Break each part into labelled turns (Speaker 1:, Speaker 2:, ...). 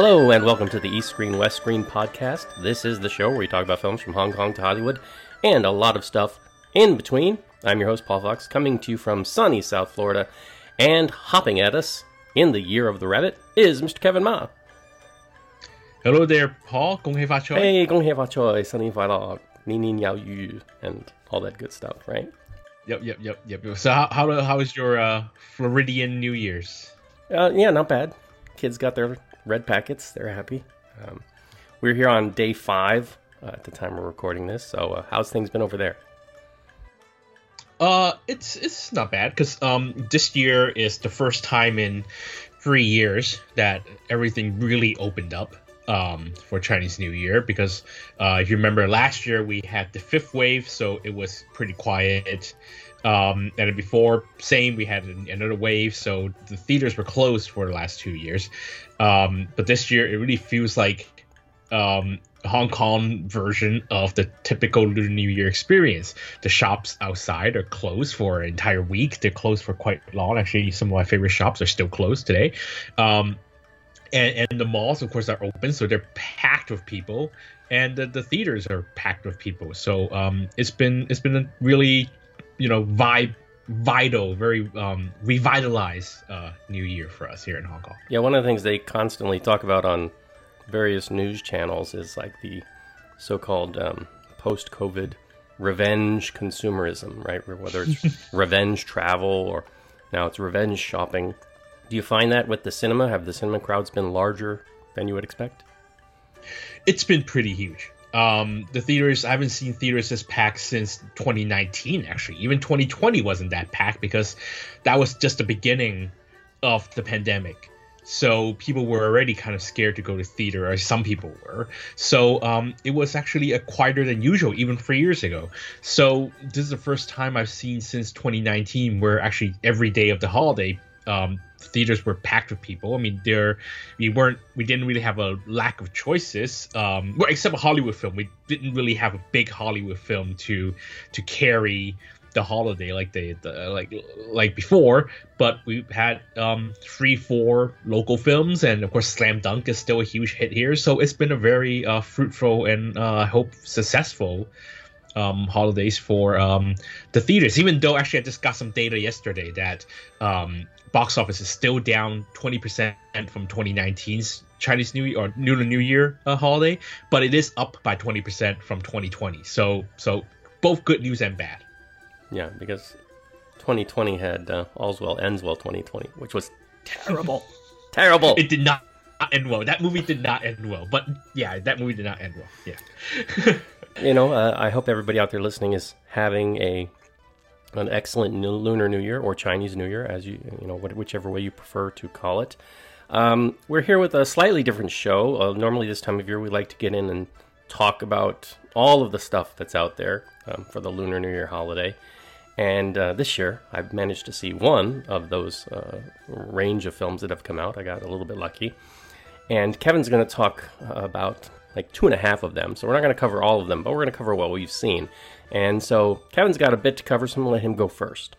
Speaker 1: Hello, and welcome to the East Screen West Screen podcast. This is the show where we talk about films from Hong Kong to Hollywood and a lot of stuff in between. I'm your host, Paul Fox, coming to you from sunny South Florida, and hopping at us in the year of the rabbit is Mr. Kevin Ma.
Speaker 2: Hello there, Paul. 恭喜发财.
Speaker 1: Hey, 恭喜发财,新年快乐,年年有余, and all that good stuff, right?
Speaker 2: Yep, yep, yep, yep. So how how, how was your uh, Floridian New Year's?
Speaker 1: Uh, yeah, not bad. Kids got their red packets. They're happy. Um, we're here on day five uh, at the time we're recording this. So, uh, how's things been over there?
Speaker 2: Uh, it's it's not bad because um this year is the first time in three years that everything really opened up um for Chinese New Year because uh if you remember last year we had the fifth wave so it was pretty quiet um and before same we had another wave so the theaters were closed for the last two years um but this year it really feels like um Hong Kong version of the typical Lunar New Year experience. The shops outside are closed for an entire week. They're closed for quite long. Actually, some of my favorite shops are still closed today. Um, and, and the malls, of course, are open, so they're packed with people, and the, the theaters are packed with people. So um, it's been it's been a really, you know, vibe vital, very um, revitalized uh, New Year for us here in Hong Kong.
Speaker 1: Yeah, one of the things they constantly talk about on various news channels is like the so-called um, post-COVID revenge consumerism, right? Whether it's revenge travel or now it's revenge shopping. Do you find that with the cinema? Have the cinema crowds been larger than you would expect?
Speaker 2: It's been pretty huge. Um, the theaters, I haven't seen theaters as packed since 2019, actually. Even 2020 wasn't that packed because that was just the beginning of the pandemic. So people were already kind of scared to go to theater or some people were. So um, it was actually a quieter than usual even three years ago. So this is the first time i've seen since 2019 where actually every day of the holiday um, theaters were packed with people. I mean there we weren't we didn't really have a lack of choices um, well except a hollywood film. We didn't really have a big hollywood film to to carry the holiday like they the, like like before but we've had um three four local films and of course slam dunk is still a huge hit here. So it's been a very uh, fruitful and uh, i hope successful um, holidays for um, the theaters even though actually i just got some data yesterday that um, box office is still down 20% from 2019's chinese new year or lunar new year uh, holiday but it is up by 20% from 2020 so so both good news and bad
Speaker 1: yeah, because 2020 had uh, All's Well Ends Well 2020, which was terrible. terrible.
Speaker 2: It did not end well. That movie did not end well. But yeah, that movie did not end well. Yeah.
Speaker 1: you know, uh, I hope everybody out there listening is having a an excellent new Lunar New Year or Chinese New Year, as you you know, whichever way you prefer to call it. Um, we're here with a slightly different show. Uh, normally, this time of year, we like to get in and talk about all of the stuff that's out there um, for the Lunar New Year holiday. And uh, this year, I've managed to see one of those uh, range of films that have come out. I got a little bit lucky. And Kevin's going to talk about like two and a half of them. So we're not going to cover all of them, but we're going to cover what we've seen. And so Kevin's got a bit to cover, so I'm going to let him go first.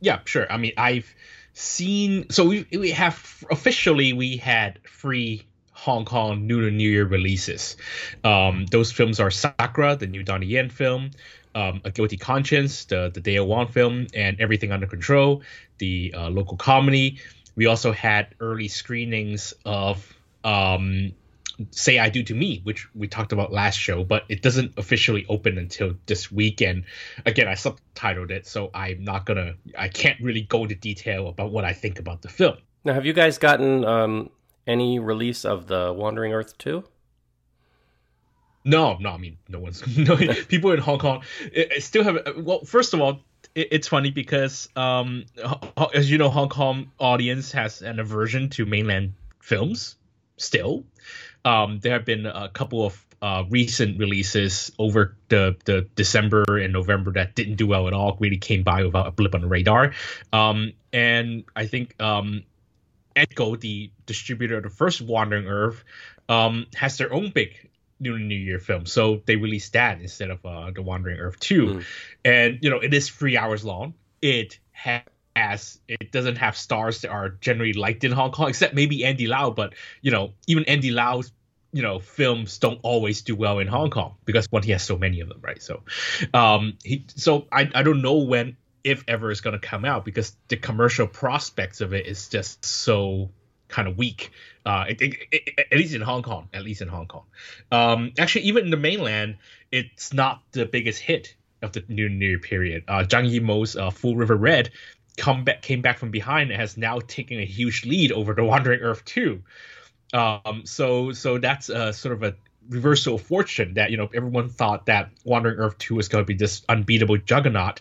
Speaker 2: Yeah, sure. I mean, I've seen. So we, we have officially, we had three Hong Kong New Lunar New Year releases. Um, those films are Sakra, the new Donnie Yen film, um, A Guilty Conscience, the the Dayo Wong film, and Everything Under Control, the uh, local comedy. We also had early screenings of um, Say I Do to Me, which we talked about last show, but it doesn't officially open until this weekend. Again, I subtitled it, so I'm not gonna, I can't really go into detail about what I think about the film.
Speaker 1: Now, have you guys gotten um, any release of the Wandering Earth 2?
Speaker 2: No, no, I mean, no one's no people in Hong Kong it, it still have. Well, first of all, it, it's funny because, um, as you know, Hong Kong audience has an aversion to mainland films. Still, um, there have been a couple of uh, recent releases over the, the December and November that didn't do well at all. Really came by without a blip on the radar. Um, and I think um, Edko, the distributor of the first Wandering Earth, um, has their own big Lunar New Year film. So they released that instead of uh, The Wandering Earth 2. Mm. And, you know, it is three hours long. It has. It doesn't have stars that are generally liked in Hong Kong, except maybe Andy Lau. But you know, even Andy Lau's you know films don't always do well in Hong Kong because one he has so many of them, right? So, um, he so I I don't know when if ever is going to come out because the commercial prospects of it is just so kind of weak. Uh, it, it, it, at least in Hong Kong, at least in Hong Kong. Um, actually, even in the mainland, it's not the biggest hit of the new New period. Uh, Zhang Yimou's uh, Full River Red come back, came back from behind and has now taken a huge lead over the Wandering Earth 2. Um, so so that's uh, sort of a reversal of fortune that you know everyone thought that Wandering Earth 2 was going to be this unbeatable juggernaut,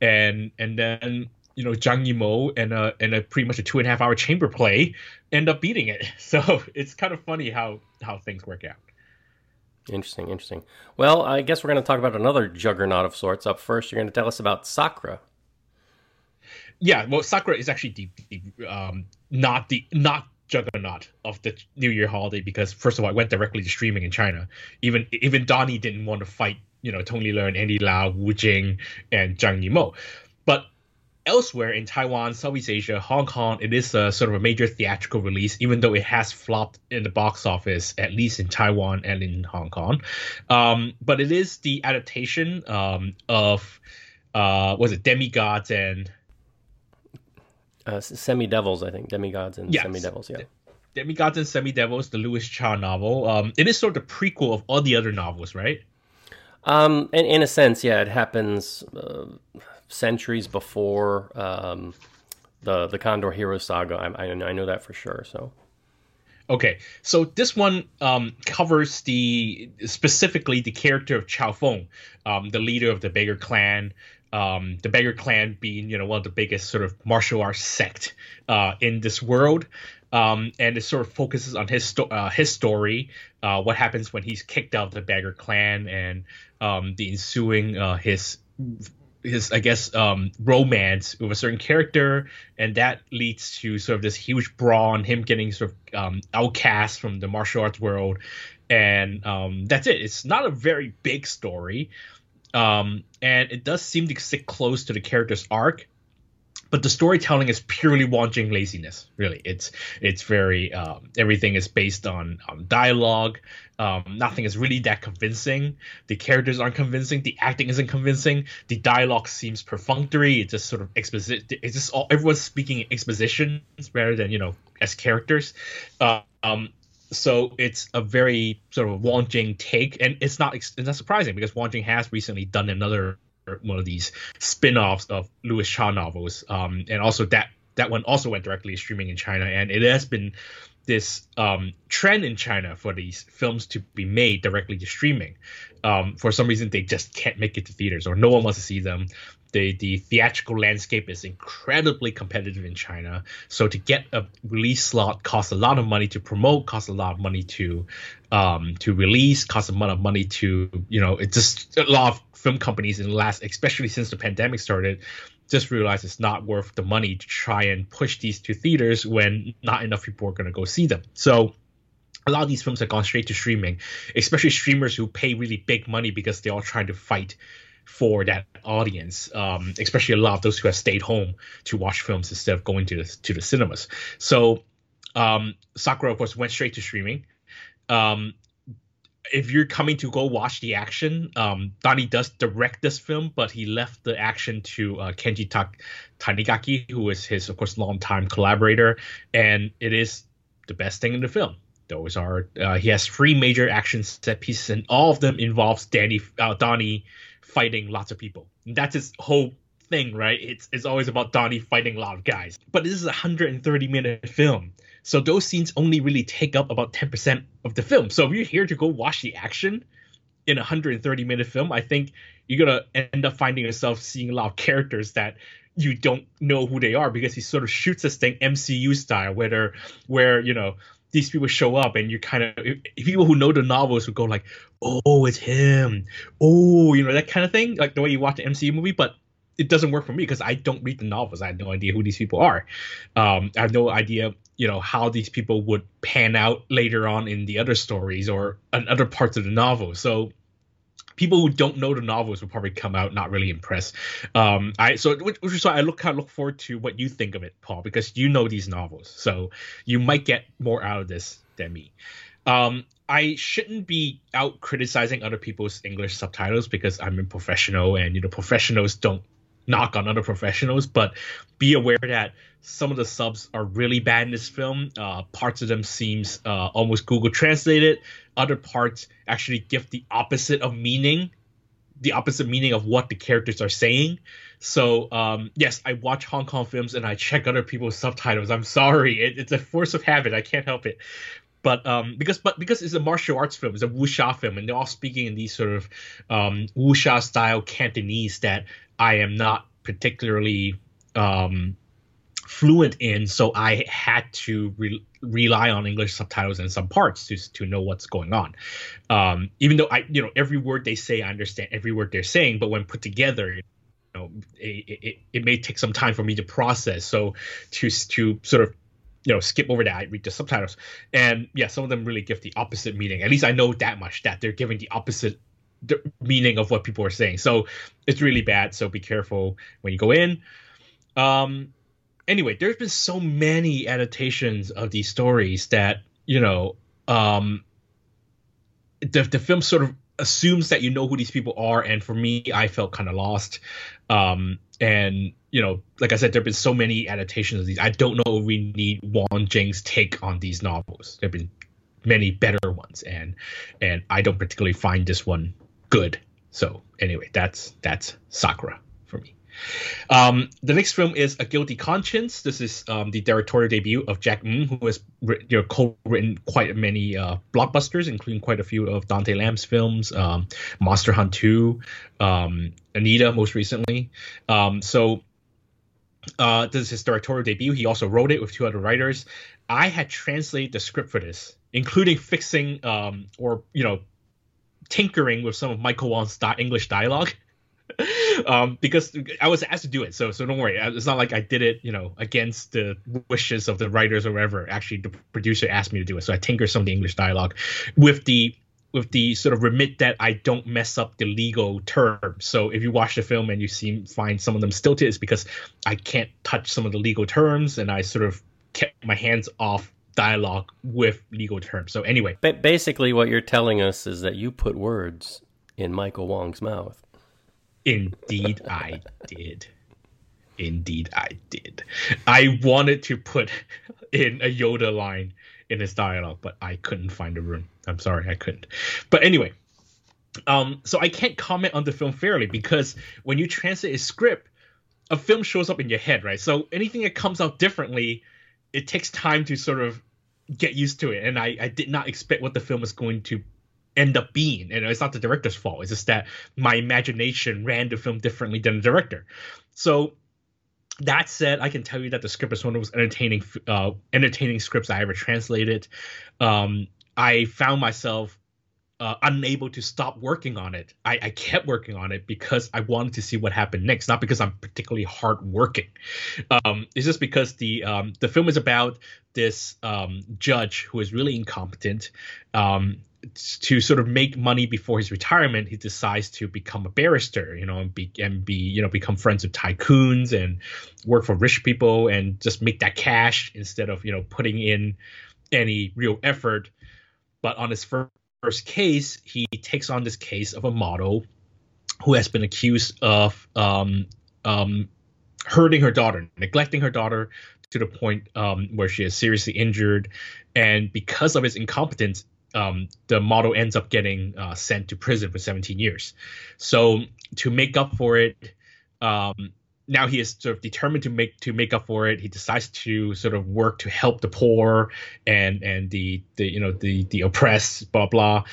Speaker 2: and and then you know Zhang Yimou and a and a pretty much a two and a half hour chamber play end up beating it. So it's kind of funny how how things work out.
Speaker 1: Interesting, interesting. Well, I guess we're going to talk about another juggernaut of sorts. Up first, you're going to tell us about Sakra.
Speaker 2: Yeah, well, Sakra is actually the, the um, not the not juggernaut of the New Year holiday because first of all, it went directly to streaming in China. Even even Donnie didn't want to fight, you know, Tony Leung, Andy Lau, Wu Jing, and Zhang Yimou. Elsewhere in Taiwan, Southeast Asia, Hong Kong, it is a sort of a major theatrical release, even though it has flopped in the box office, at least in Taiwan and in Hong Kong. Um, but it is the adaptation um, of uh, was it Demigods and
Speaker 1: uh, Semi Devils, I think. Demigods and yes. Semi Devils, yeah.
Speaker 2: Demigods and Semi Devils, the Louis Cha novel. Um, it is sort of the prequel of all the other novels, right?
Speaker 1: Um, in, in a sense, yeah, it happens uh, centuries before um, the the Condor Hero saga. I, I, know that for sure. So.
Speaker 2: Okay, so this one um, covers the specifically the character of Qiao Feng, um, the leader of the Beggar Clan. Um, the Beggar Clan being you know one of the biggest sort of martial arts sect uh, in this world. Um, and it sort of focuses on his sto- uh, his story, uh, what happens when he's kicked out of the Beggar Clan, and um, the ensuing uh, his his I guess um, romance with a certain character, and that leads to sort of this huge brawl him getting sort of um, outcast from the martial arts world, and um, that's it. It's not a very big story, um, and it does seem to stick close to the character's arc but the storytelling is purely wanting laziness. Really, it's it's very um, everything is based on um, dialogue. Um, nothing is really that convincing. The characters aren't convincing. The acting isn't convincing. The dialogue seems perfunctory. It's just sort of exposition. It's just all everyone's speaking expositions rather than you know as characters. Uh, um, so it's a very sort of Wong Jing take, and it's not it's not surprising because Wong Jing has recently done another one of these spin-offs of Louis Cha novels. Um, and also that that one also went directly streaming in China, and it has been this um, trend in China for these films to be made directly to streaming. Um, for some reason, they just can't make it to theaters, or no one wants to see them. The the theatrical landscape is incredibly competitive in China, so to get a release slot costs a lot of money to promote, costs a lot of money to um, to release, costs a lot of money to you know it's just a lot of film companies in the last, especially since the pandemic started, just realize it's not worth the money to try and push these to theaters when not enough people are going to go see them. So a lot of these films have gone straight to streaming, especially streamers who pay really big money because they're all trying to fight for that audience. Um, especially a lot of those who have stayed home to watch films instead of going to the to the cinemas. So um, Sakra, of course, went straight to streaming. Um, if you're coming to go watch the action, um, Donnie does direct this film, but he left the action to uh, Kenji Ta- Tanigaki, who is his, of course, longtime collaborator, and it is the best thing in the film. Those are uh, he has three major action set pieces, and all of them involves Danny uh, Donnie fighting lots of people. That's his whole thing, right? It's it's always about Donnie fighting a lot of guys. But this is a 130 minute film. So those scenes only really take up about 10% of the film. So if you're here to go watch the action in a 130 minute film, I think you're gonna end up finding yourself seeing a lot of characters that you don't know who they are because he sort of shoots this thing MCU style, where where you know these people show up and you kind of people who know the novels would go like, oh, it's him, oh, you know that kind of thing, like the way you watch an MCU movie, but it doesn't work for me because I don't read the novels. I have no idea who these people are. Um, I have no idea, you know, how these people would pan out later on in the other stories or in other parts of the novel. So people who don't know the novels will probably come out not really impressed. Um, I so which, which is why I look kind of look forward to what you think of it, Paul, because you know these novels, so you might get more out of this than me. Um, I shouldn't be out criticizing other people's English subtitles because I'm a professional, and you know professionals don't knock on other professionals, but be aware that some of the subs are really bad in this film. Uh, parts of them seems uh, almost Google translated. Other parts actually give the opposite of meaning, the opposite meaning of what the characters are saying. So um, yes, I watch Hong Kong films and I check other people's subtitles. I'm sorry, it, it's a force of habit. I can't help it. But um, because but because it's a martial arts film, it's a wuxia film, and they're all speaking in these sort of um, wuxia style Cantonese that I am not particularly um, fluent in, so I had to re- rely on English subtitles in some parts to to know what's going on. Um, even though I, you know, every word they say, I understand every word they're saying, but when put together, you know, it, it, it may take some time for me to process. So to to sort of you know skip over that i read the subtitles and yeah some of them really give the opposite meaning at least i know that much that they're giving the opposite the meaning of what people are saying. So it's really bad. So be careful when you go in. Um, anyway, there's been so many adaptations of these stories that you know um, the the film sort of assumes that you know who these people are, and for me, I felt kind of lost. Um, and you know, like I said, there've been so many adaptations of these. I don't know if we need Wong Jing's take on these novels. There've been many better ones, and and I don't particularly find this one good. So anyway, that's that's Sakra for me. Um, the next film is A Guilty Conscience. This is um, the directorial debut of Jack Ng, who has you know, co-written quite many uh, blockbusters, including quite a few of Dante Lam's films, um, Monster Hunt 2, um, Anita most recently. Um, so uh, this is his directorial debut. He also wrote it with two other writers. I had translated the script for this, including fixing um, or you know tinkering with some of Michael Wong's English dialogue. um, because I was asked to do it, so so don't worry. It's not like I did it, you know, against the wishes of the writers or whatever. Actually, the producer asked me to do it, so I tinkered some of the English dialogue with the with the sort of remit that I don't mess up the legal terms. So if you watch the film and you see find some of them stilted, it's because I can't touch some of the legal terms, and I sort of kept my hands off dialogue with legal terms. So anyway,
Speaker 1: but basically, what you're telling us is that you put words in Michael Wong's mouth.
Speaker 2: Indeed, I did. Indeed, I did. I wanted to put in a Yoda line in his dialogue, but I couldn't find the room. I'm sorry, I couldn't. But anyway, um, so I can't comment on the film fairly because when you translate a script, a film shows up in your head, right? So anything that comes out differently it takes time to sort of get used to it, and I, I did not expect what the film was going to end up being. And it's not the director's fault. It's just that my imagination ran the film differently than the director. So that said, I can tell you that the script is one of the most entertaining, uh, entertaining scripts I ever translated. Um, I found myself uh, unable to stop working on it. I, I, kept working on it because I wanted to see what happened next, not because I'm particularly hard working. Um, it's just because the um, the film is about this um, judge who is really incompetent. Um, to sort of make money before his retirement, he decides to become a barrister, you know, and be and be you know become friends with tycoons and work for rich people and just make that cash instead of you know putting in any real effort. But on his first first case, he takes on this case of a model who has been accused of um, um, hurting her daughter, neglecting her daughter to the point um, where she is seriously injured. And because of his incompetence, um, the model ends up getting uh, sent to prison for 17 years. So to make up for it, um, now he is sort of determined to make to make up for it. He decides to sort of work to help the poor and and the the you know the the oppressed, blah blah.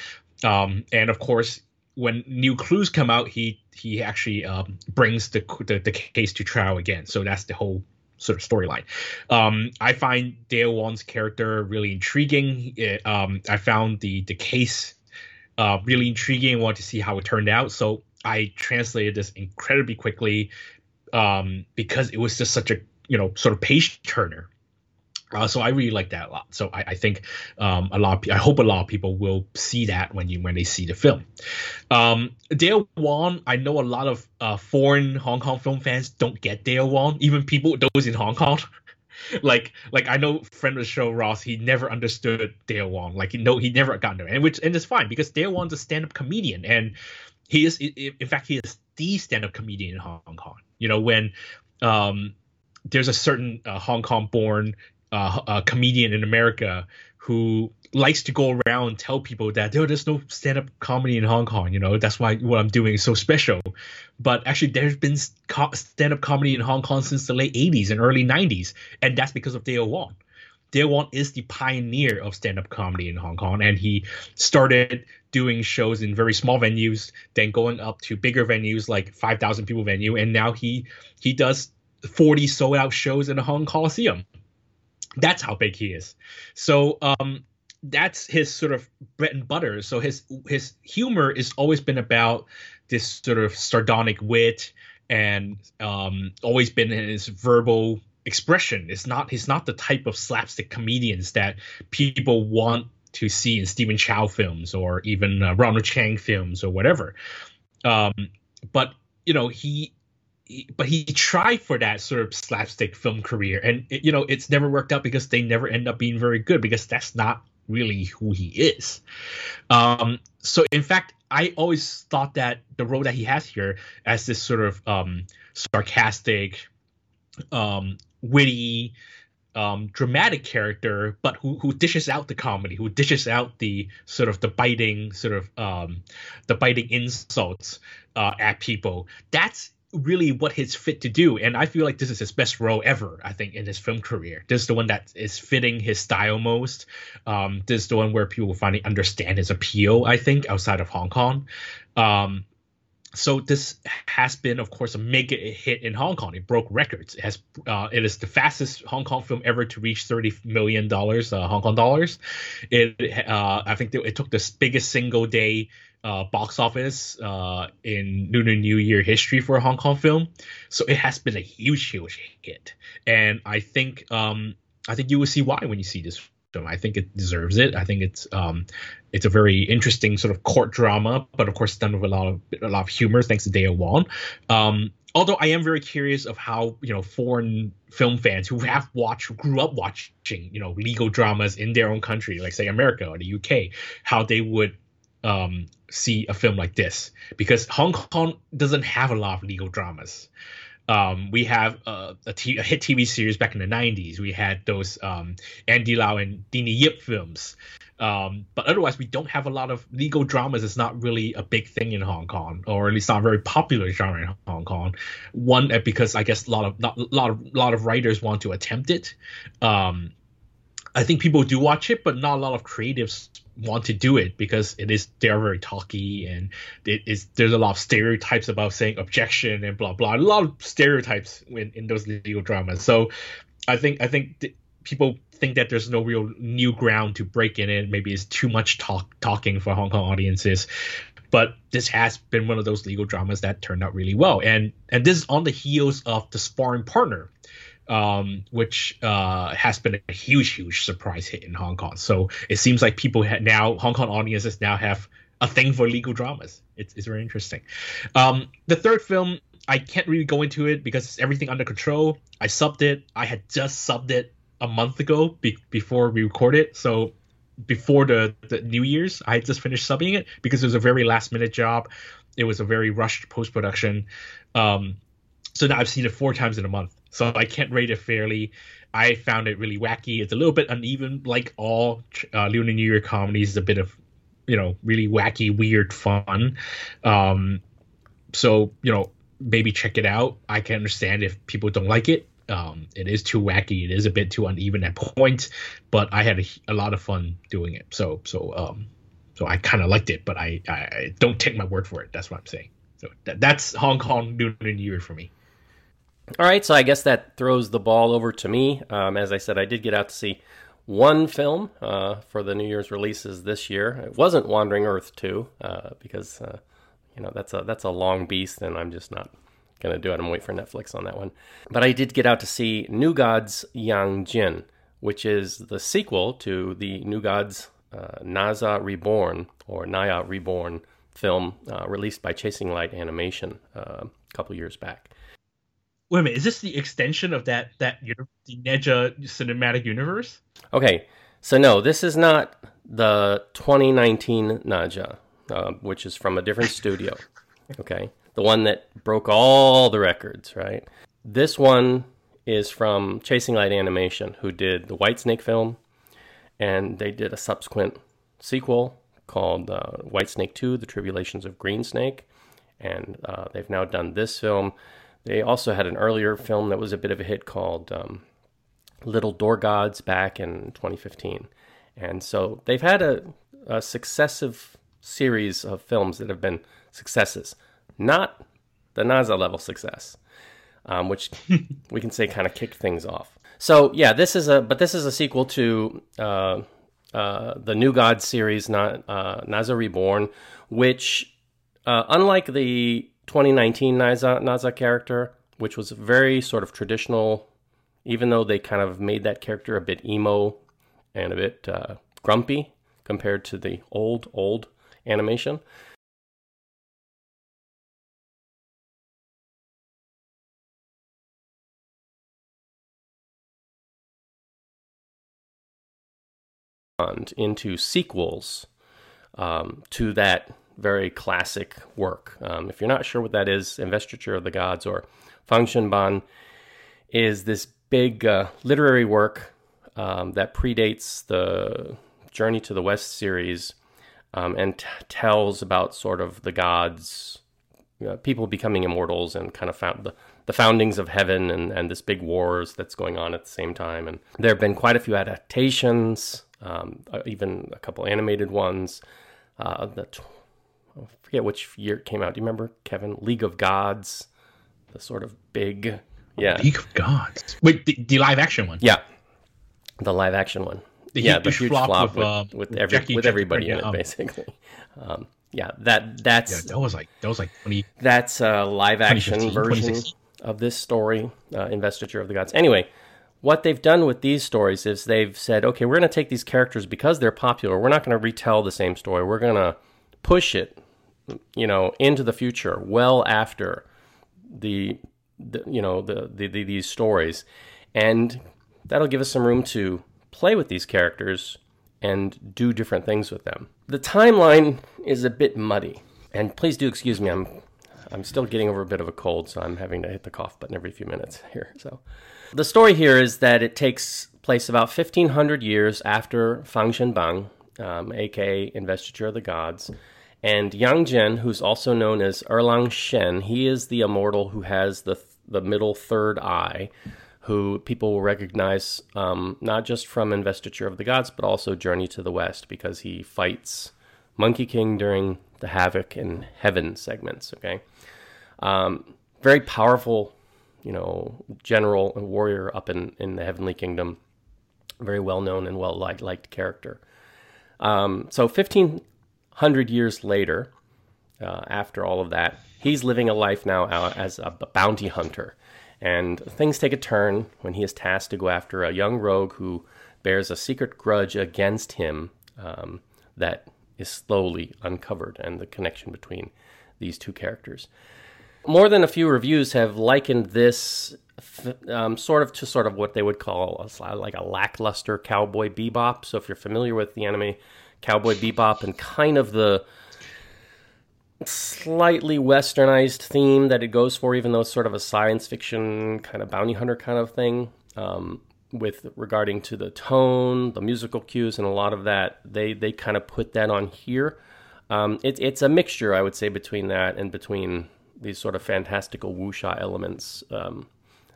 Speaker 2: Um, and of course, when new clues come out, he he actually um, brings the, the, the case to trial again. So that's the whole sort of storyline. Um, I find Dayo Wong's character really intriguing. It, um, I found the the case uh, really intriguing. I Wanted to see how it turned out. So I translated this incredibly quickly um, because it was just such a you know sort of page turner. Uh, so I really like that a lot. So I, I think um, a lot. Of, I hope a lot of people will see that when you when they see the film. Um, Dayo Wong. I know a lot of uh, foreign Hong Kong film fans don't get Dayo Wong. Even people those in Hong Kong. like like I know friend of the show Ross. He never understood Dayo Wong. Like no, he never got there, and which and it's fine because Dayo Wong's a stand up comedian and he is in fact he is the stand up comedian in Hong Kong. You know when um, there's a certain uh, Hong Kong born uh, a comedian in America who likes to go around tell people that oh, there's no stand-up comedy in Hong Kong. You know, that's why what I'm doing is so special. But actually, there's been stand-up comedy in Hong Kong since the late 80s and early 90s, and that's because of Dayo Wong. Dayo Wong is the pioneer of stand-up comedy in Hong Kong, and he started doing shows in very small venues, then going up to bigger venues like 5,000 people venue, and now he he does 40 sold-out shows in the Hong Kong Coliseum that's how big he is. So um, that's his sort of bread and butter. So his his humor has always been about this sort of sardonic wit and um, always been in his verbal expression. It's not he's not the type of slapstick comedians that people want to see in Stephen Chow films or even uh, Ronald Cheng films or whatever. Um, but you know he but he tried for that sort of slapstick film career, and it, you know it's never worked out because they never end up being very good because that's not really who he is. Um, so in fact, I always thought that the role that he has here as this sort of um, sarcastic, um, witty, um, dramatic character, but who who dishes out the comedy, who dishes out the sort of the biting sort of um, the biting insults uh, at people. That's really what he's fit to do. And I feel like this is his best role ever, I think, in his film career. This is the one that is fitting his style most. Um, this is the one where people finally understand his appeal, I think, outside of Hong Kong. Um, so this has been, of course, a mega hit in Hong Kong. It broke records. It has, uh, it is the fastest Hong Kong film ever to reach thirty million dollars, uh, Hong Kong dollars. It, uh, I think it took the biggest single day uh, box office uh, in Lunar New Year history for a Hong Kong film. So it has been a huge, huge hit, and I think um, I think you will see why when you see this I think it deserves it. I think it's um, it's a very interesting sort of court drama, but of course done with a lot of a lot of humor thanks to Dayo Wong. Um, although I am very curious of how you know foreign film fans who have watched, who grew up watching you know legal dramas in their own country, like say America or the UK, how they would um, see a film like this because Hong Kong doesn't have a lot of legal dramas. Um, we have a, a, t- a hit TV series back in the 90s. We had those um, Andy Lau and Dini Yip films. Um, but otherwise, we don't have a lot of legal dramas. It's not really a big thing in Hong Kong, or at least not a very popular genre in Hong Kong. One uh, because I guess a lot of not, a lot of lot of writers want to attempt it. Um, I think people do watch it, but not a lot of creatives want to do it because it is they're very talky and it is there's a lot of stereotypes about saying objection and blah blah a lot of stereotypes in, in those legal dramas. So i think i think th- people think that there's no real new ground to break in it. Maybe it's too much talk talking for hong kong audiences. But this has been one of those legal dramas that turned out really well. And and this is on the heels of the sparring partner um, which uh, has been a huge, huge surprise hit in Hong Kong. So it seems like people now, Hong Kong audiences now have a thing for legal dramas. It's, it's very interesting. Um, the third film, I can't really go into it because it's everything under control. I subbed it. I had just subbed it a month ago be- before we recorded. So before the, the New Year's, I just finished subbing it because it was a very last minute job. It was a very rushed post production. Um, so now I've seen it four times in a month so I can't rate it fairly. I found it really wacky. It's a little bit uneven, like all uh, Lunar New Year comedies. It's a bit of, you know, really wacky, weird fun. Um, so you know, maybe check it out. I can understand if people don't like it. Um, it is too wacky. It is a bit too uneven at points, but I had a, a lot of fun doing it. So so um, so I kind of liked it, but I, I, don't take my word for it. That's what I'm saying. So that, that's Hong Kong Lunar New Year for me.
Speaker 1: All right, so I guess that throws the ball over to me. Um, as I said, I did get out to see one film uh, for the New Year's releases this year. It wasn't Wandering Earth 2 uh, because uh, you know that's a that's a long beast, and I'm just not gonna do it. I'm waiting for Netflix on that one. But I did get out to see New Gods Yang Jian, which is the sequel to the New Gods uh, Nezha Reborn or Naya Reborn film uh, released by Chasing Light Animation uh, a couple years back.
Speaker 2: Wait a minute, is this the extension of that that the Nezha cinematic universe?
Speaker 1: Okay, so no, this is not the 2019 Nezha, uh, which is from a different studio. Okay, the one that broke all the records, right? This one is from Chasing Light Animation, who did the White Snake film, and they did a subsequent sequel called uh, Whitesnake 2 The Tribulations of Greensnake. And uh, they've now done this film. They also had an earlier film that was a bit of a hit called um, Little Door Gods back in 2015. And so they've had a, a successive series of films that have been successes, not the Nezha level success, um, which we can say kind of kicked things off. So yeah, this is a but this is a sequel to uh, uh, the New God series, not uh, Nezha Reborn, which uh, unlike the 2019 Nezha, Nezha character, which was very sort of traditional, even though they kind of made that character a bit emo and a bit uh, grumpy compared to the old old animation. into sequels um, to that very classic work. Um, if you're not sure what that is, Investiture of the Gods or Ban is this big uh, literary work um, that predates the Journey to the West series um, and t- tells about sort of the gods, you know, people becoming immortals, and kind of found the, the foundings of heaven and, and this big wars that's going on at the same time. And there have been quite a few adaptations um, uh, even a couple animated ones. Uh, the I forget which year it came out. Do you remember Kevin? League of Gods, the sort of big, yeah.
Speaker 2: League of Gods. Wait, the, the live action one.
Speaker 1: Yeah, the live action one.
Speaker 2: The
Speaker 1: yeah,
Speaker 2: huge
Speaker 1: the huge
Speaker 2: flop
Speaker 1: flop,
Speaker 2: with,
Speaker 1: with,
Speaker 2: uh,
Speaker 1: with, every,
Speaker 2: Jackie
Speaker 1: with everybody in it,
Speaker 2: um,
Speaker 1: basically. Um, yeah, that that's
Speaker 2: Yeah, that was like that was like twenty.
Speaker 1: that's a live action version of this story, uh, Investiture of the Gods. Anyway, what they've done with these stories is they've said, okay, we're going to take these characters because they're popular. We're not going to retell the same story. We're going to push it, you know, into the future, well after the, the you know, the, the, the these stories, and that'll give us some room to play with these characters and do different things with them. The timeline is a bit muddy, and please do excuse me. I'm I'm still getting over a bit of a cold, so I'm having to hit the cough button every few minutes here. So, the story here is that it takes place about 1500 years after Fengshenbang, um, aka Investiture of the Gods, and Yang Jian, who's also known as Erlang Shen. He is the immortal who has the the middle third eye, who people will recognize um, not just from Investiture of the Gods, but also Journey to the West, because he fights Monkey King during the Havoc and Heaven segments. Okay, um, very powerful, you know, general and warrior up in in the Heavenly Kingdom. Very well known and well liked character. Um, so fifteen hundred years later, uh, after all of that, he's living a life now as a bounty hunter. And things take a turn when he is tasked to go after a young rogue who bears a secret grudge against him um, that is slowly uncovered, and the connection between these two characters. More than a few reviews have likened this um, sort of to sort of what they would call a, like a lackluster Cowboy Bebop. So if you're familiar with the anime Cowboy Bebop and kind of the slightly westernized theme that it goes for, even though it's sort of a science fiction kind of bounty hunter kind of thing. Um, with regarding to the tone, the musical cues, and a lot of that, they they kind of put that on here. Um, it, it's a mixture, I would say, between that and between these sort of fantastical wuxia elements um,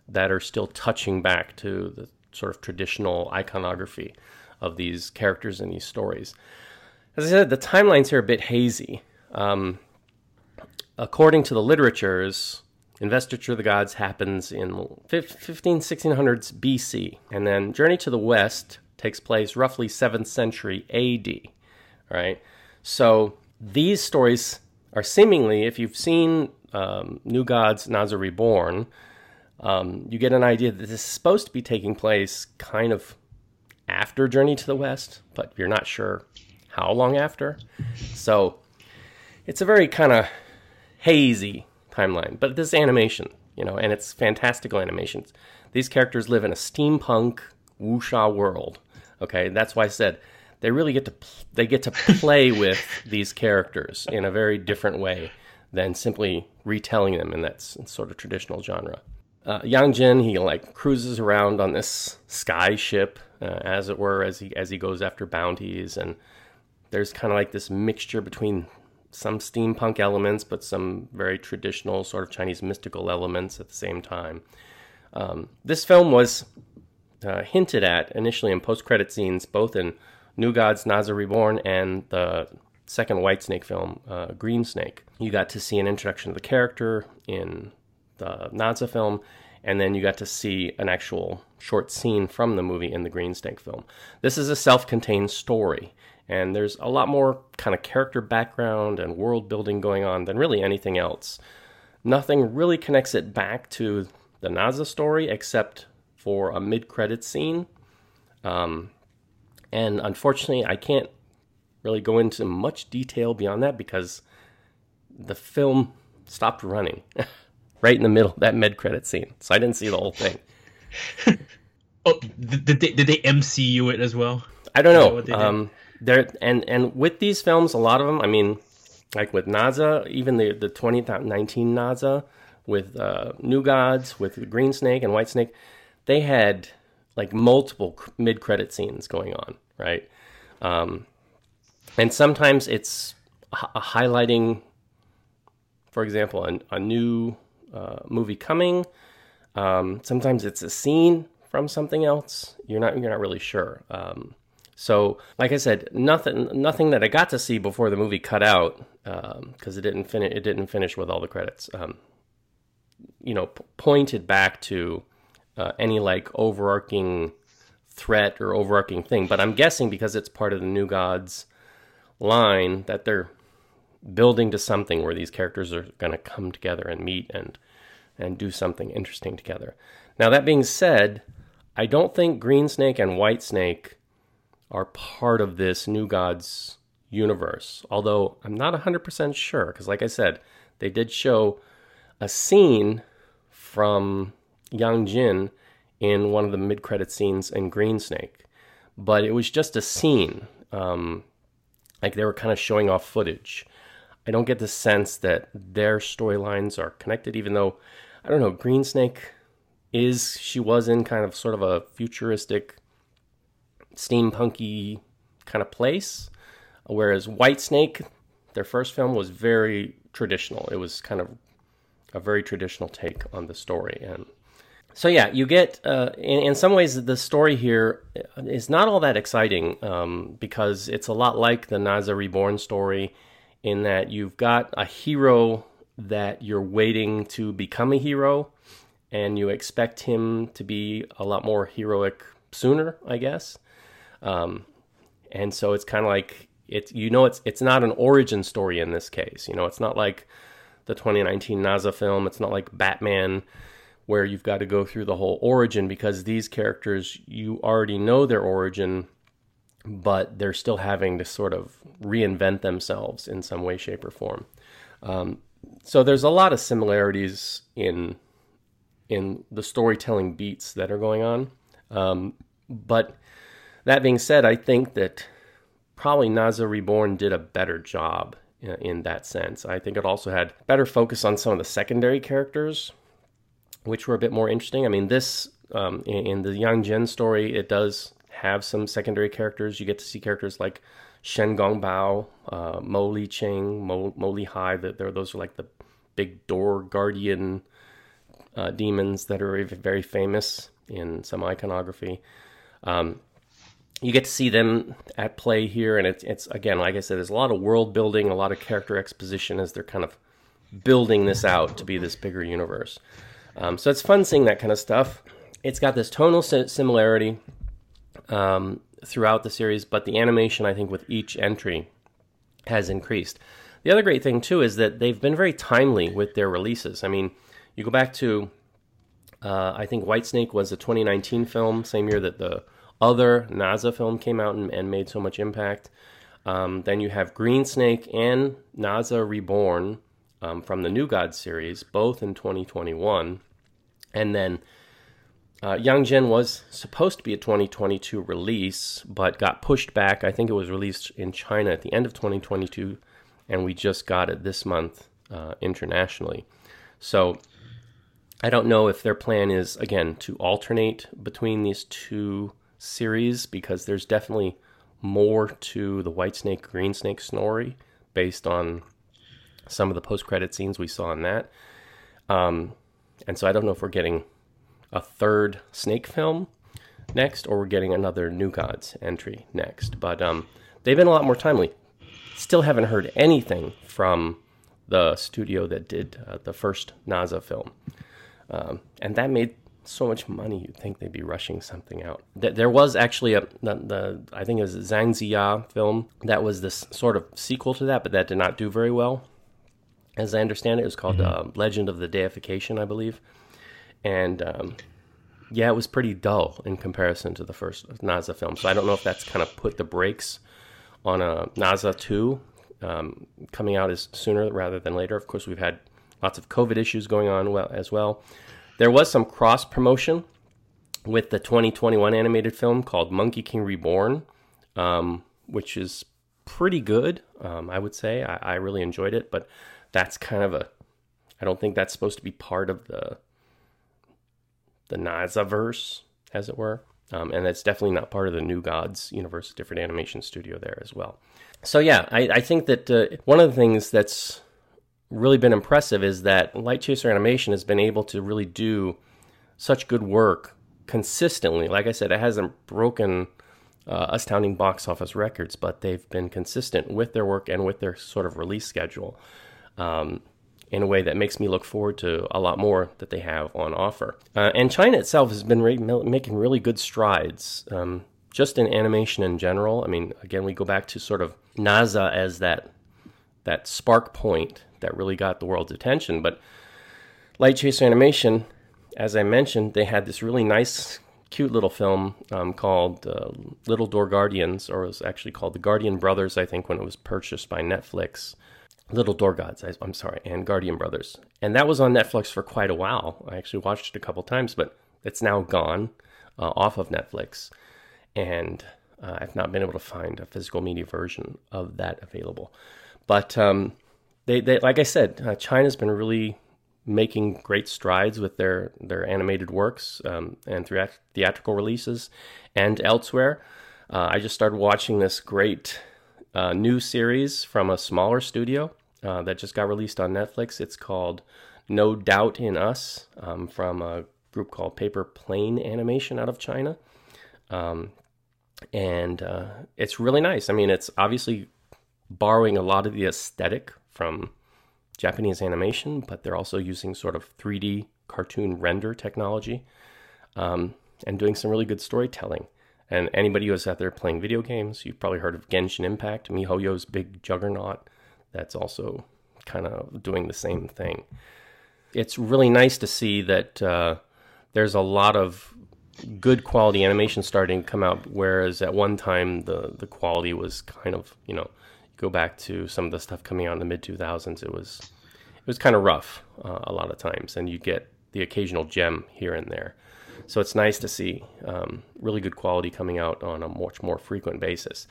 Speaker 1: that are still touching back to the sort of traditional iconography of these characters in these stories. As I said, the timelines here are a bit hazy. Um, according to the literatures, Investiture of the Gods happens in 15, 1600s BC, and then Journey to the West takes place roughly 7th century AD. Right? So these stories are seemingly, if you've seen um, New Gods, Nezha Reborn, um, you get an idea that this is supposed to be taking place kind of after Journey to the West, but you're not sure how long after. So it's a very kind of hazy timeline, but this animation, you know, and it's fantastical animations. These characters live in a steampunk wuxia world. Okay, that's why I said they really get to they get to play with these characters in a very different way than simply retelling them in that sort of traditional genre. Uh, Yang Jian he like cruises around on this sky ship, uh, as it were, as he as he goes after bounties, and there's kind of like this mixture between some steampunk elements, but some very traditional sort of Chinese mystical elements at the same time. Um, this film was uh, hinted at initially in post-credit scenes, both in New Gods, Nezha Reborn, and the second White Snake film, uh, Green Snake. You got to see an introduction of the character in the Nezha film, and then you got to see an actual short scene from the movie in the Green Snake film. This is a self-contained story, and there's a lot more kind of character background and world building going on than really anything else. Nothing really connects it back to the Nezha story except for a mid-credit scene. Um, and unfortunately, I can't really go into much detail beyond that because the film stopped running right in the middle that mid credit scene. So I didn't see the whole thing.
Speaker 2: oh, did they, did they MCU it as well?
Speaker 1: I don't know. Um, there and and with these films, a lot of them. I mean, like with Nezha, even the the 2019 Nezha, with uh, New Gods, with Green Snake and White Snake, they had like multiple mid credit scenes going on right? Um, and sometimes it's h- highlighting, for example, a new uh, movie coming. Um, sometimes it's a scene from something else. You're not you're not really sure. Um, so, like I said, nothing nothing that I got to see before the movie cut out because um, it didn't finish. It didn't finish with all the credits. Um, you know, p- pointed back to uh, any like overarching threat or overarching thing. But I'm guessing because it's part of the New Gods line that they're building to something where these characters are going to come together and meet and and do something interesting together. Now that being said, I don't think Green Snake and White Snake are part of this New Gods universe. Although I'm not 100% sure because like I said, they did show a scene from Yang Jian in one of the mid credit scenes in Green Snake, but it was just a scene. Um, like they were kind of showing off footage. I don't get the sense that their storylines are connected, even though I don't know. Green Snake is she was in kind of sort of a futuristic, steampunky kind of place, whereas White Snake, their first film was very traditional. It was kind of a very traditional take on the story, and so yeah, you get uh, in, in, some ways the story here is not all that exciting um, because it's a lot like the Nezha Reborn story in that you've got a hero that you're waiting to become a hero, and you expect him to be a lot more heroic sooner, I guess. Um, and so it's kind of like it's you know it's it's not an origin story in this case. You know, it's not like the 2019 Nezha film. It's not like Batman where you've got to go through the whole origin because these characters, you already know their origin, but they're still having to sort of reinvent themselves in some way, shape, or form. Um, so there's a lot of similarities in in the storytelling beats that are going on. Um, but that being said, I think that probably Nezha Reborn did a better job in, in that sense. I think it also had better focus on some of the secondary characters which were a bit more interesting. I mean, this um, in, in, the Yang Jian story, it does have some secondary characters. You get to see characters like Shen Gongbao, uh, Mo Li Qing, Mo, Mo Li Hai. That those are like the big door guardian uh, demons that are very famous in some iconography. Um, you get to see them at play here, and it's, it's again, like I said, there's a lot of world building, a lot of character exposition as they're kind of building this out to be this bigger universe. Um, so it's fun seeing that kind of stuff. It's got this tonal similarity um, throughout the series, but the animation, I think, with each entry has increased. The other great thing, too, is that they've been very timely with their releases. I mean, you go back to, uh, I think Whitesnake was a 2019 film, same year that the other Nezha film came out and, and made so much impact. Um, then you have Green Snake and Nezha Reborn um, from the New God series, both in 2021. And then uh, Yang Jian was supposed to be a 2022 release, but got pushed back. I think it was released in China at the end of 2022, and we just got it this month uh, internationally. So I don't know if their plan is, again, to alternate between these two series because there's definitely more to the White Snake Green Snake story based on some of the post credit scenes we saw in that. Um, and so I don't know if we're getting a third Snake film next or we're getting another New Gods entry next. But um, they've been a lot more timely. Still haven't heard anything from the studio that did uh, the first Nezha film. Um, and that made so much money, you'd think they'd be rushing something out. There was actually a the, the I think it was Jiang Ziya film that was this sort of sequel to that, but that did not do very well. As I understand it, it was called mm-hmm. uh, Legend of the Deification, I believe, and um, yeah, it was pretty dull in comparison to the first Nezha film. So I don't know if that's kind of put the brakes on a Nezha two um, coming out as sooner rather than later. Of course, we've had lots of COVID issues going on well, as well. There was some cross promotion with the 2021 animated film called Monkey King Reborn, um, which is pretty good. Um, I would say I, I, really enjoyed it, but that's kind of a. I don't think that's supposed to be part of the the Nezhaverse, as it were, um, and that's definitely not part of the New Gods universe. Different animation studio there as well. So yeah, I, I think that uh, one of the things that's really been impressive is that Light Chaser Animation has been able to really do such good work consistently. Like I said, it hasn't broken uh, astounding box office records, but they've been consistent with their work and with their sort of release schedule um, in a way that makes me look forward to a lot more that they have on offer. Uh, and China itself has been re- making really good strides. Um, just in animation in general. I mean, again, we go back to sort of Nezha as that that spark point that really got the world's attention. But Light Chaser Animation, as I mentioned, they had this really nice, cute little film um, called uh, Little Door Guardians, or it was actually called The Guardian Brothers, I think, when it was purchased by Netflix. Little Door Gods, I, am sorry, and Guardian Brothers. And that was on Netflix for quite a while. I actually watched it a couple times, but it's now gone uh, off of Netflix. And uh, I've not been able to find a physical media version of that available. But um, they, they like I said, uh, China's been really making great strides with their their animated works um, and through theatrical releases and elsewhere. Uh, I just started watching this great uh, new series from a smaller studio uh, that just got released on Netflix. It's called No Doubt in Us um, from a group called Paper Plane Animation out of China. Um, and uh, it's really nice. I mean, it's obviously borrowing a lot of the aesthetic from Japanese animation, but they're also using sort of 3D cartoon render technology um, and doing some really good storytelling. And anybody who's out there playing video games, you've probably heard of Genshin Impact, MiHoYo's big juggernaut, that's also kind of doing the same thing. It's really nice to see that uh, there's a lot of good quality animation starting to come out, whereas at one time the, the quality was kind of, you know, go back to some of the stuff coming out in the mid 2000s, it was it was kind of rough uh, a lot of times, and you get the occasional gem here and there. So it's nice to see um, really good quality coming out on a much more frequent basis.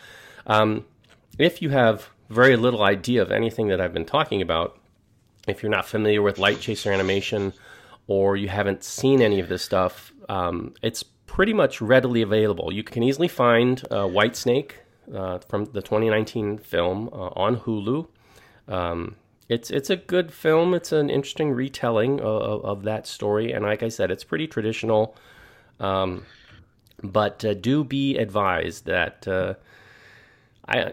Speaker 1: Um, if you have very little idea of anything that I've been talking about, if you're not familiar with Light Chaser animation or you haven't seen any of this stuff, um, it's pretty much readily available. You can easily find uh, White Snake uh, from the 2019 film uh, on Hulu. Um, it's it's a good film. It's an interesting retelling of, of, that story, and like I said, it's pretty traditional. Um, but uh, do be advised that uh, I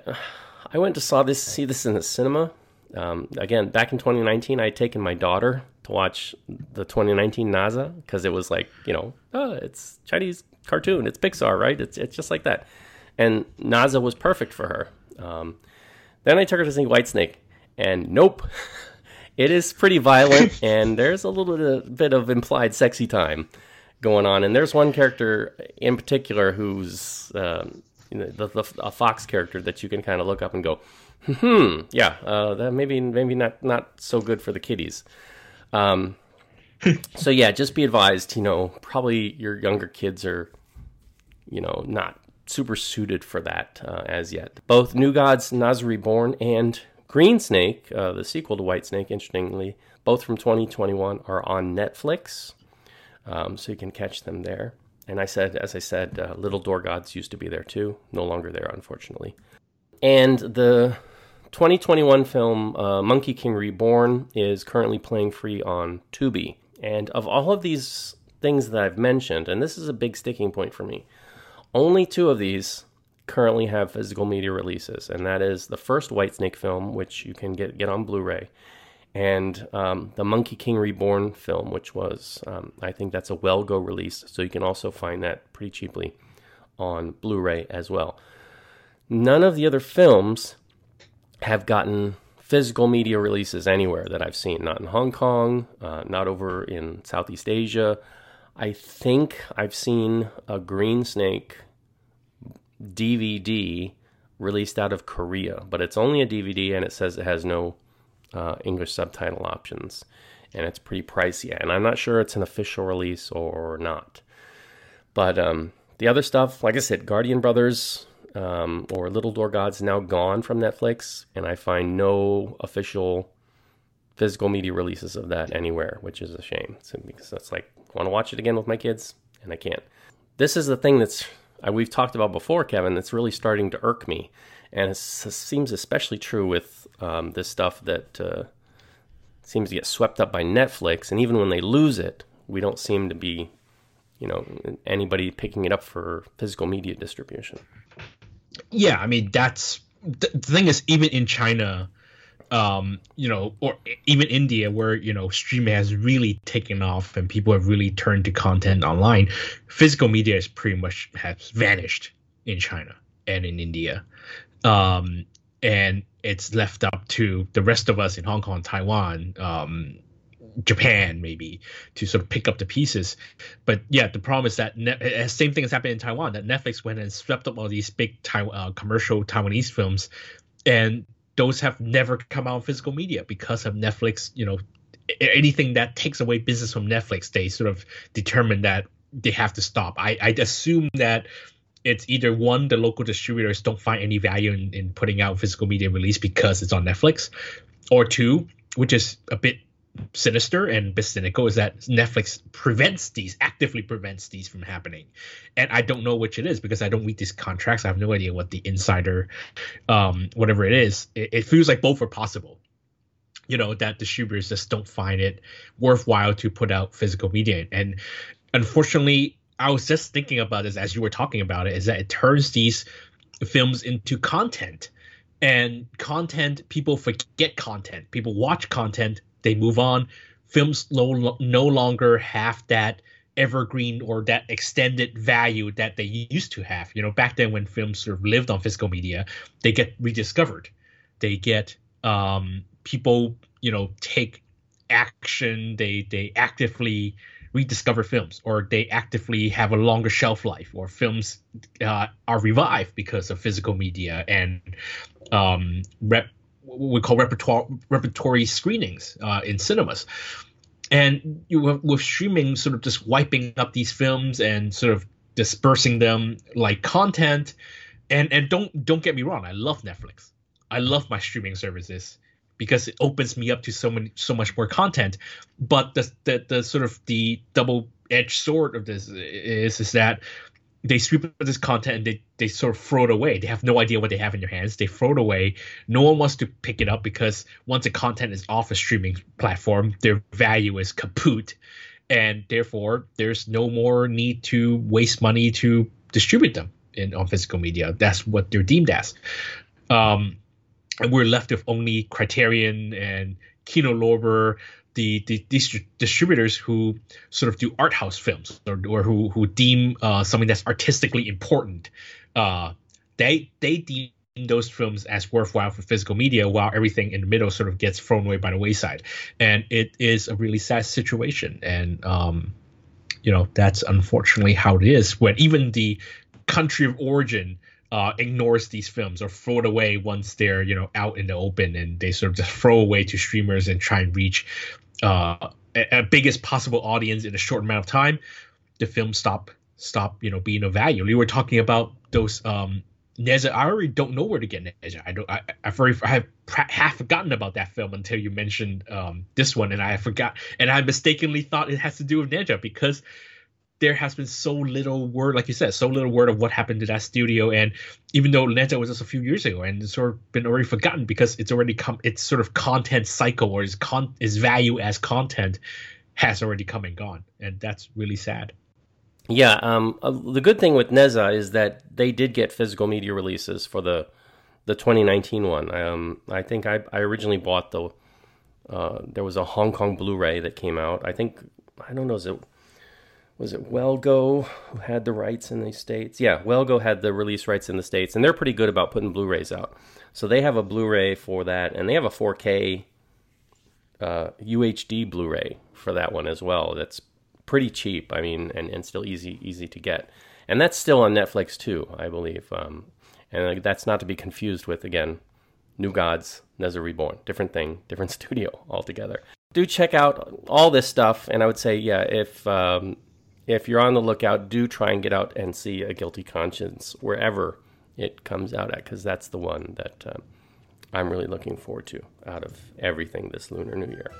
Speaker 1: I went to saw this see this in the cinema. Um, again, back in 2019, I had taken my daughter to watch the 2019 Nezha because it was like you know, oh, it's Chinese cartoon, it's Pixar, right? It's it's just like that and Nezha was perfect for her. Um, then I took her to see Whitesnake, and nope, it is pretty violent, and there's a little bit of implied sexy time. going on. And there's one character in particular who's um, you know, the, the, a Fox character that you can kind of look up and go, hmm, yeah, uh, that maybe maybe not not so good for the kiddies. Um, so yeah, just be advised. You know, probably your younger kids are, you know, not super suited for that uh, as yet. Both New Gods, Nezha Reborn, and Green Snake, uh, the sequel to White Snake, interestingly, both from 2021, are on Netflix, um, so you can catch them there. And I said, as I said, uh, Little Door Gods used to be there too, no longer there, unfortunately. And the 2021 film uh, Monkey King Reborn is currently playing free on Tubi. And of all of these things that I've mentioned, and this is a big sticking point for me, only two of these currently have physical media releases, and that is the first Whitesnake film, which you can get get on Blu-ray, and um, the Monkey King Reborn film, which was um, I think that's a Well Go release, so you can also find that pretty cheaply on Blu-ray as well. None of the other films have gotten physical media releases anywhere that I've seen. Not in Hong Kong, uh, not over in Southeast Asia. I think I've seen a Green Snake DVD released out of Korea, but it's only a DVD and it says it has no uh, English subtitle options. And it's pretty pricey. And I'm not sure it's an official release or not. But um, the other stuff, like I said, Guardian Brothers um, or Little Door Gods now gone from Netflix. And I find no official physical media releases of that anywhere, which is a shame. So, because that's like, I want to watch it again with my kids, and I can't. This is the thing that's we've talked about before, Kevin, that's really starting to irk me. And it seems especially true with um, this stuff that uh, seems to get swept up by Netflix. And even when they lose it, we don't seem to be, you know, anybody picking it up for physical media distribution.
Speaker 2: Yeah, I mean, that's the thing is, even in China, um, you know, or even India, where you know streaming has really taken off and people have really turned to content online, physical media is pretty much has vanished in China and in India, um, and it's left up to the rest of us in Hong Kong, Taiwan, um, Japan, maybe to sort of pick up the pieces. But yeah, the problem is that ne- same thing has happened in Taiwan. That Netflix went and swept up all these big Taiwan, uh, commercial Taiwanese films, and those have never come out in physical media because of Netflix. You know, anything that takes away business from Netflix, they sort of determine that they have to stop. I I assume that it's either one the local distributors don't find any value in, in putting out physical media release because it's on Netflix, or two, which is a bit sinister and bit cynical is that Netflix prevents these, actively prevents these from happening. And I don't know which it is because I don't read these contracts. I have no idea what the insider, um, whatever it is. It, it feels like both are possible. You know, that distributors just don't find it worthwhile to put out physical media. And unfortunately, I was just thinking about this as you were talking about it, is that it turns these films into content and content people forget content people watch content they move on. Films no, no longer have that evergreen or that extended value that they used to have. You know, back then when films sort of lived on physical media, they get rediscovered. They get um, people, you know, take action. They they actively rediscover films, or they actively have a longer shelf life, or films uh, are revived because of physical media and um, rep what we call repertoire repertory screenings uh, in cinemas. And you with streaming sort of just wiping up these films and sort of dispersing them like content. And and don't don't get me wrong, I love Netflix. I love my streaming services because it opens me up to so many so much more content. But the the, the sort of the double edged sword of this is is that they sweep up this content and they, they sort of throw it away. They have no idea what they have in their hands. They throw it away. No one wants to pick it up because once the content is off a streaming platform, their value is kaput. And therefore, there's no more need to waste money to distribute them in on physical media. That's what they're deemed as. Um, and we're left with only Criterion and Kino Lorber, the, the these distributors who sort of do art house films or, or who who deem uh, something that's artistically important, uh, they they deem those films as worthwhile for physical media, while everything in the middle sort of gets thrown away by the wayside, and it is a really sad situation. And um, you know that's unfortunately how it is. When even the country of origin uh, ignores these films or throw it away once they're you know out in the open and they sort of just throw away to streamers and try and reach uh, a, a biggest possible audience in a short amount of time the film stop stop you know being of value we were talking about those um Nezha, I already don't know where to get Nezha. I don't. I, I've already, I have half forgotten about that film until you mentioned um, this one, and I forgot, and I mistakenly thought it has to do with Nezha because there has been so little word, like you said, so little word of what happened to that studio. And even though Nezha was just a few years ago, and it's sort of been already forgotten because it's already come, its sort of content cycle or its con, its value as content has already come and gone, and that's really sad.
Speaker 1: Yeah, um, uh, the good thing with Nezha is that they did get physical media releases for the the 2019 one. Um, I think I, I originally bought the uh, there was a Hong Kong Blu-ray that came out. I think I don't know is it was it Wellgo who had the rights in the states? Yeah, Wellgo had the release rights in the states, and they're pretty good about putting Blu-rays out. So they have a Blu-ray for that, and they have a 4K uh, UHD Blu-ray for that one as well. That's pretty cheap. I mean, and, and still easy easy to get. And that's still on Netflix too, I believe. Um, and that's not to be confused with again, New Gods, Nezha Reborn, different thing, different studio altogether. Do check out all this stuff, and I would say, yeah, if um, if you're on the lookout, do try and get out and see a Guilty Conscience wherever it comes out at, because that's the one that uh, I'm really looking forward to out of everything this Lunar New Year.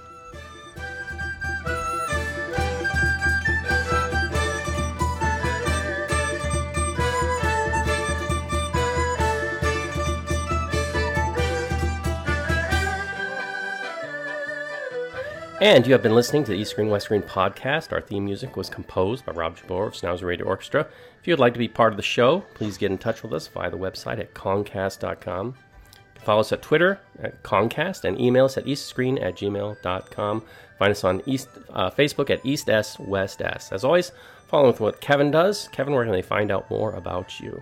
Speaker 1: And you have been listening to the East Screen West Screen podcast. Our theme music was composed by Rob Jabor of Schnauzer Radio Orchestra. If you would like to be part of the show, please get in touch with us via the website at concast.com. Follow us at Twitter at Concast and email us at eastscreen at gmail.com. Find us on East uh, Facebook at East S West S. As always, follow with what Kevin does. Kevin, where can they find out more about you?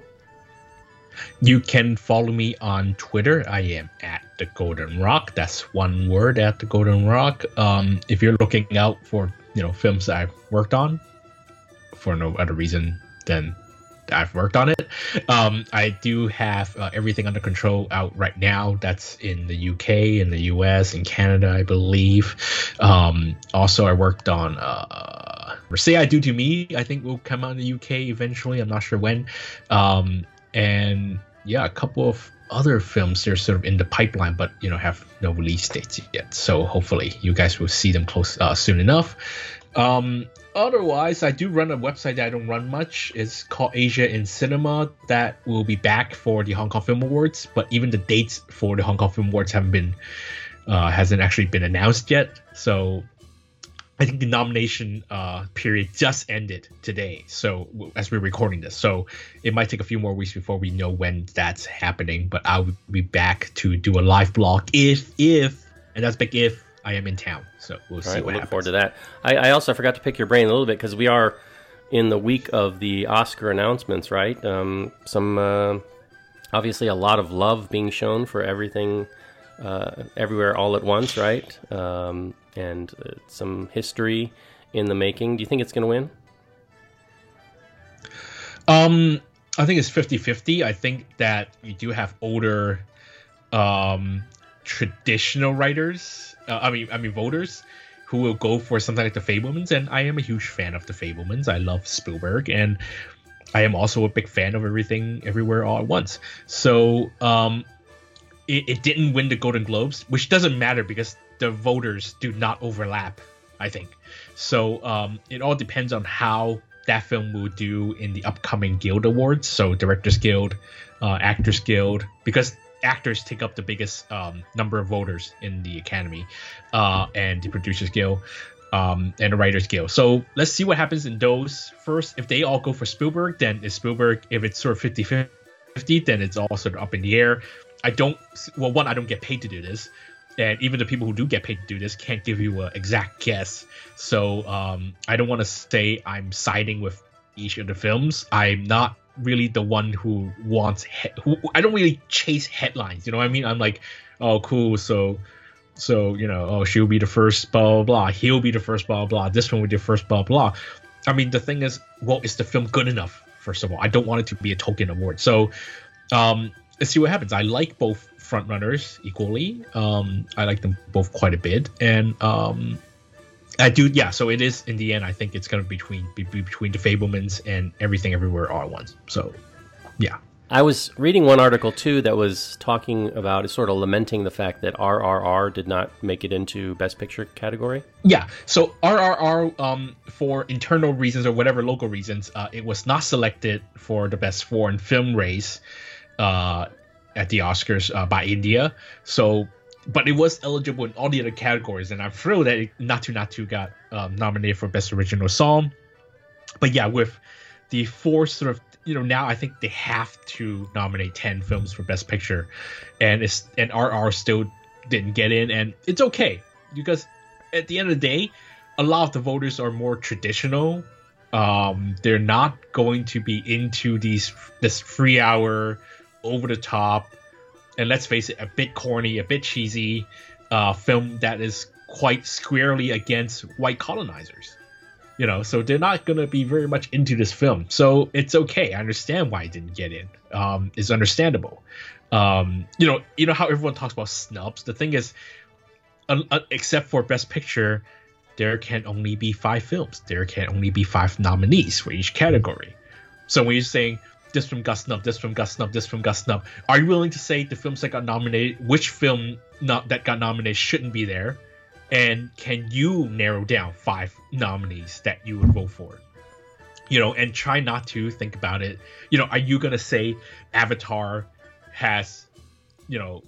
Speaker 2: You can follow me on Twitter. I am at the Golden Rock. That's one word at the Golden Rock. Um, if you're looking out for you know films I've worked on for no other reason than I've worked on it. Um, I do have uh, everything under control out right now. That's in the UK, in the US, in Canada, I believe. Um, also, I worked on uh, Say I Do to Me. I think will come out in the UK eventually. I'm not sure when. Um, and yeah, a couple of other films they're sort of in the pipeline, but you know have no release dates yet. So hopefully you guys will see them close uh, soon enough. Um, otherwise, I do run a website that I don't run much. It's called Asia in Cinema. That will be back for the Hong Kong Film Awards, but even the dates for the Hong Kong Film Awards haven't been uh, hasn't actually been announced yet. So I think the nomination uh, period just ended today. So as we're recording this, so it might take a few more weeks before we know when that's happening. But I'll be back to do a live blog if if and that's big if I am in town. So we'll All see right, what we'll
Speaker 1: happens. Look forward to that. I, I, also forgot to pick your brain a little bit because we are in the week of the Oscar announcements, right? Um, some uh, obviously a lot of love being shown for everything, uh, everywhere, all at once, right? Um, and uh, some history in the making. Do you think it's going to win?
Speaker 2: Um, I think it's 50-50. I think that you do have older um traditional writers, uh, I mean I mean voters who will go for something like the Fabelmans and I am a huge fan of the Fabelmans. I love Spielberg and I am also a big fan of everything everywhere all at once. So, um it, it didn't win the Golden Globes, which doesn't matter because the voters do not overlap. I think so. Um, it all depends on how that film will do in the upcoming Guild Awards. So Directors Guild, uh, Actors Guild, because actors take up the biggest um, number of voters in the Academy, uh, and the Producers Guild. Um, and the Writers Guild. So let's see what happens in those first. If they all go for Spielberg, then it's Spielberg. If it's sort of 50 50, then it's all sort of up in the air. I don't, well, one, I don't get paid to do this and even the people who do get paid to do this can't give you an exact guess. So um, I don't want to say I'm siding with each of the films. I'm not really the one who wants. He- who I don't really chase headlines. You know what I mean? I'm like, oh, cool. So, so you know, oh, she'll be the first, blah blah blah. He'll be the first, blah blah. This one will be the first, blah blah. I mean, the thing is, well, is the film good enough? First of all, I don't want it to be a token award. So, um, let's see what happens. I like both frontrunners equally. Um, I like them both quite a bit, and um, I do. Yeah, so it is in the end. I think it's gonna be between be, be between the Fabelmans and Everything Everywhere All at Once. So, yeah.
Speaker 1: I was reading one article too that was talking about, sort of lamenting the fact that RRR did not make it into Best Picture category.
Speaker 2: Yeah, so RRR, um, for internal reasons or whatever local reasons, uh, it was not selected for the Best Foreign Film race uh, at the Oscars uh, by India. So, but it was eligible in all the other categories, and I'm thrilled that Naatu Naatu got um, nominated for Best Original Song. But yeah, with the four sort of you know now I think they have to nominate ten films for Best Picture, and it's and RR still didn't get in, and it's okay because at the end of the day, a lot of the voters are more traditional. Um, they're not going to be into these this three hour over the top, and let's face it, a bit corny, a bit cheesy uh, film that is quite squarely against white colonizers. You know so they're not going to be very much into this film. So it's okay. I understand why it didn't get in. Um it's understandable. Um you know you know how everyone talks about snubs? The thing is uh, uh, except for best picture there can only be five films. There can only be five nominees for each category. So when you're saying this film got snubbed this film got snubbed this film got snubbed are you willing to say the films that got nominated which film not that got nominated shouldn't be there? And can you narrow down five nominees that you would vote for? You know and try not to think about it. You know are you gonna say avatar has you know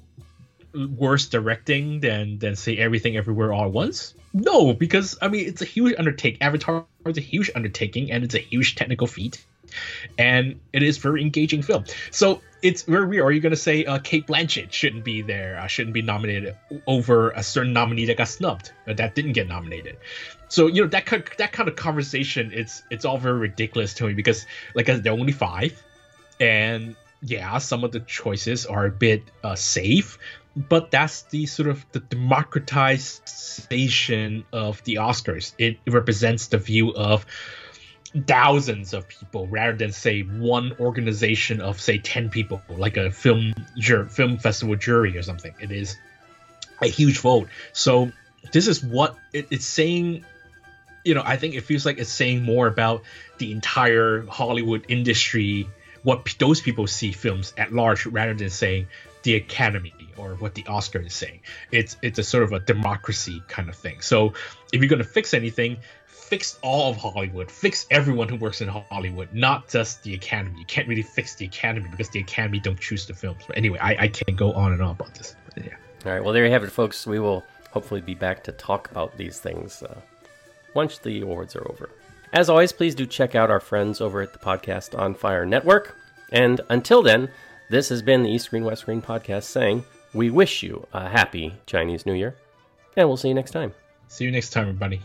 Speaker 2: worse directing than than say everything everywhere all at once? No because i mean it's a huge undertaking avatar is a huge undertaking and it's a huge technical feat and it is very engaging film so it's very weird. Are you going to say uh, Cate Blanchett shouldn't be there, uh, shouldn't be nominated over a certain nominee that got snubbed, uh, that didn't get nominated? So you know that kind of, that kind of conversation, it's it's all very ridiculous to me because like there are only five, and yeah, some of the choices are a bit uh, safe, but that's the sort of the democratization of the Oscars. It represents the view of thousands of people rather than say one organization of say 10 people like a film jur- film festival jury or something. It is a huge vote. So this is what it, it's saying you know i think it feels like it's saying more about the entire hollywood industry what p- those people see films at large rather than saying the academy or what the oscar is saying. It's it's a sort of a democracy kind of thing. So if you're going to fix anything fix all of Hollywood, fix everyone who works in Hollywood, not just the Academy. You can't really fix the Academy because the Academy don't choose the films. But anyway, I, I can't go on and on about this. But yeah.
Speaker 1: All right. Well, there you have it, folks. We will hopefully be back to talk about these things uh, once the awards are over. As always, please do check out our friends over at the Podcast on Fire Network. And until then, this has been the East Screen West Screen podcast saying, We wish you a happy Chinese New Year, and we'll see you next time.
Speaker 2: See you next time, everybody.